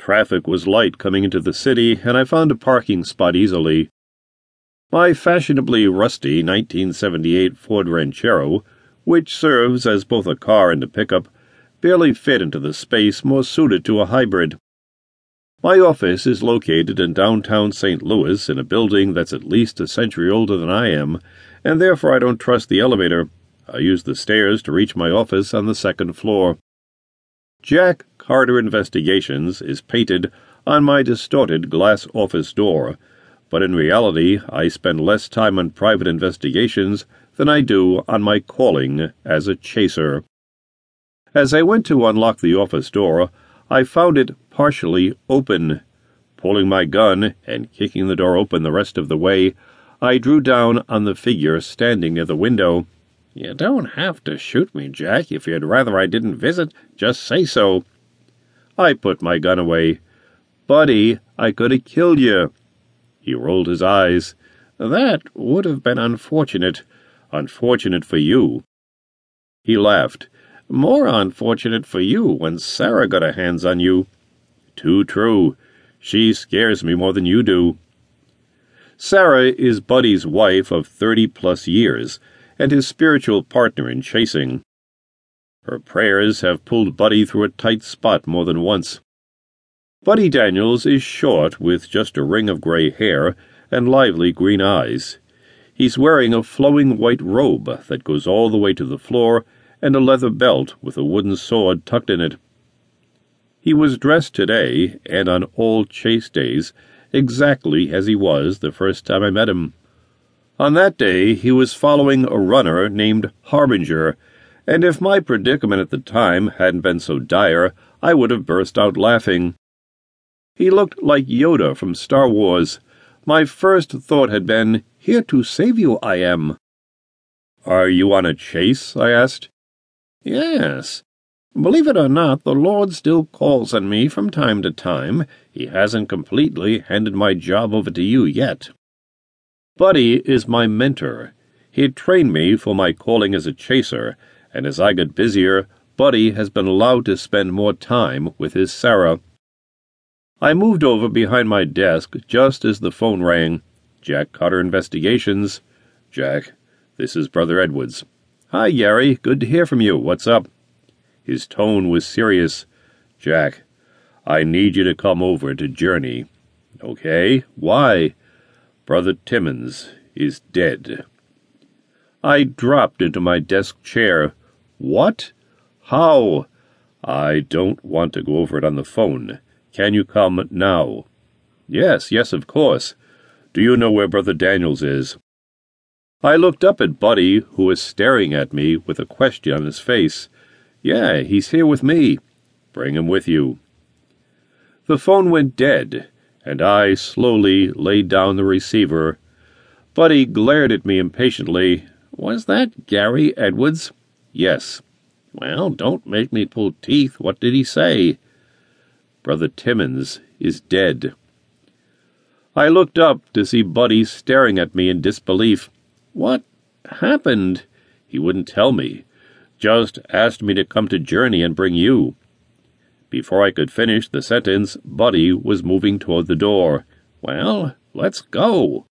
Traffic was light coming into the city, and I found a parking spot easily. My fashionably rusty 1978 Ford Ranchero, which serves as both a car and a pickup, barely fit into the space more suited to a hybrid. My office is located in downtown St. Louis in a building that's at least a century older than I am, and therefore I don't trust the elevator. I use the stairs to reach my office on the second floor. Jack Carter Investigations is painted on my distorted glass office door, but in reality I spend less time on private investigations than I do on my calling as a chaser. As I went to unlock the office door, I found it partially open. Pulling my gun and kicking the door open the rest of the way, I drew down on the figure standing near the window. You don't have to shoot me, Jack. If you'd rather I didn't visit, just say so. I put my gun away. Buddy, I could have killed you. He rolled his eyes. That would have been unfortunate. Unfortunate for you. He laughed. More unfortunate for you when Sarah got her hands on you. Too true. She scares me more than you do. Sarah is Buddy's wife of thirty plus years and his spiritual partner in chasing. Her prayers have pulled Buddy through a tight spot more than once. Buddy Daniels is short with just a ring of gray hair and lively green eyes. He's wearing a flowing white robe that goes all the way to the floor and a leather belt with a wooden sword tucked in it. He was dressed today, and on all chase days, exactly as he was the first time I met him. On that day, he was following a runner named Harbinger, and if my predicament at the time hadn't been so dire, I would have burst out laughing. He looked like Yoda from Star Wars. My first thought had been, Here to save you I am. Are you on a chase? I asked. Yes. Believe it or not, the Lord still calls on me from time to time. He hasn't completely handed my job over to you yet. Buddy is my mentor. He trained me for my calling as a chaser, and as I got busier, Buddy has been allowed to spend more time with his Sarah. I moved over behind my desk just as the phone rang. Jack Carter Investigations. Jack, this is Brother Edwards. Hi, Gary. Good to hear from you. What's up? His tone was serious. Jack, I need you to come over to Journey. Okay? Why? Brother Timmons is dead. I dropped into my desk chair. What? How? I don't want to go over it on the phone. Can you come now? Yes, yes, of course. Do you know where Brother Daniels is? I looked up at Buddy, who was staring at me with a question on his face. Yeah, he's here with me. Bring him with you. The phone went dead, and I slowly laid down the receiver. Buddy glared at me impatiently. Was that Gary Edwards? Yes. Well, don't make me pull teeth. What did he say? Brother Timmons is dead. I looked up to see Buddy staring at me in disbelief. What happened? He wouldn't tell me. Just asked me to come to Journey and bring you. Before I could finish the sentence, Buddy was moving toward the door. Well, let's go.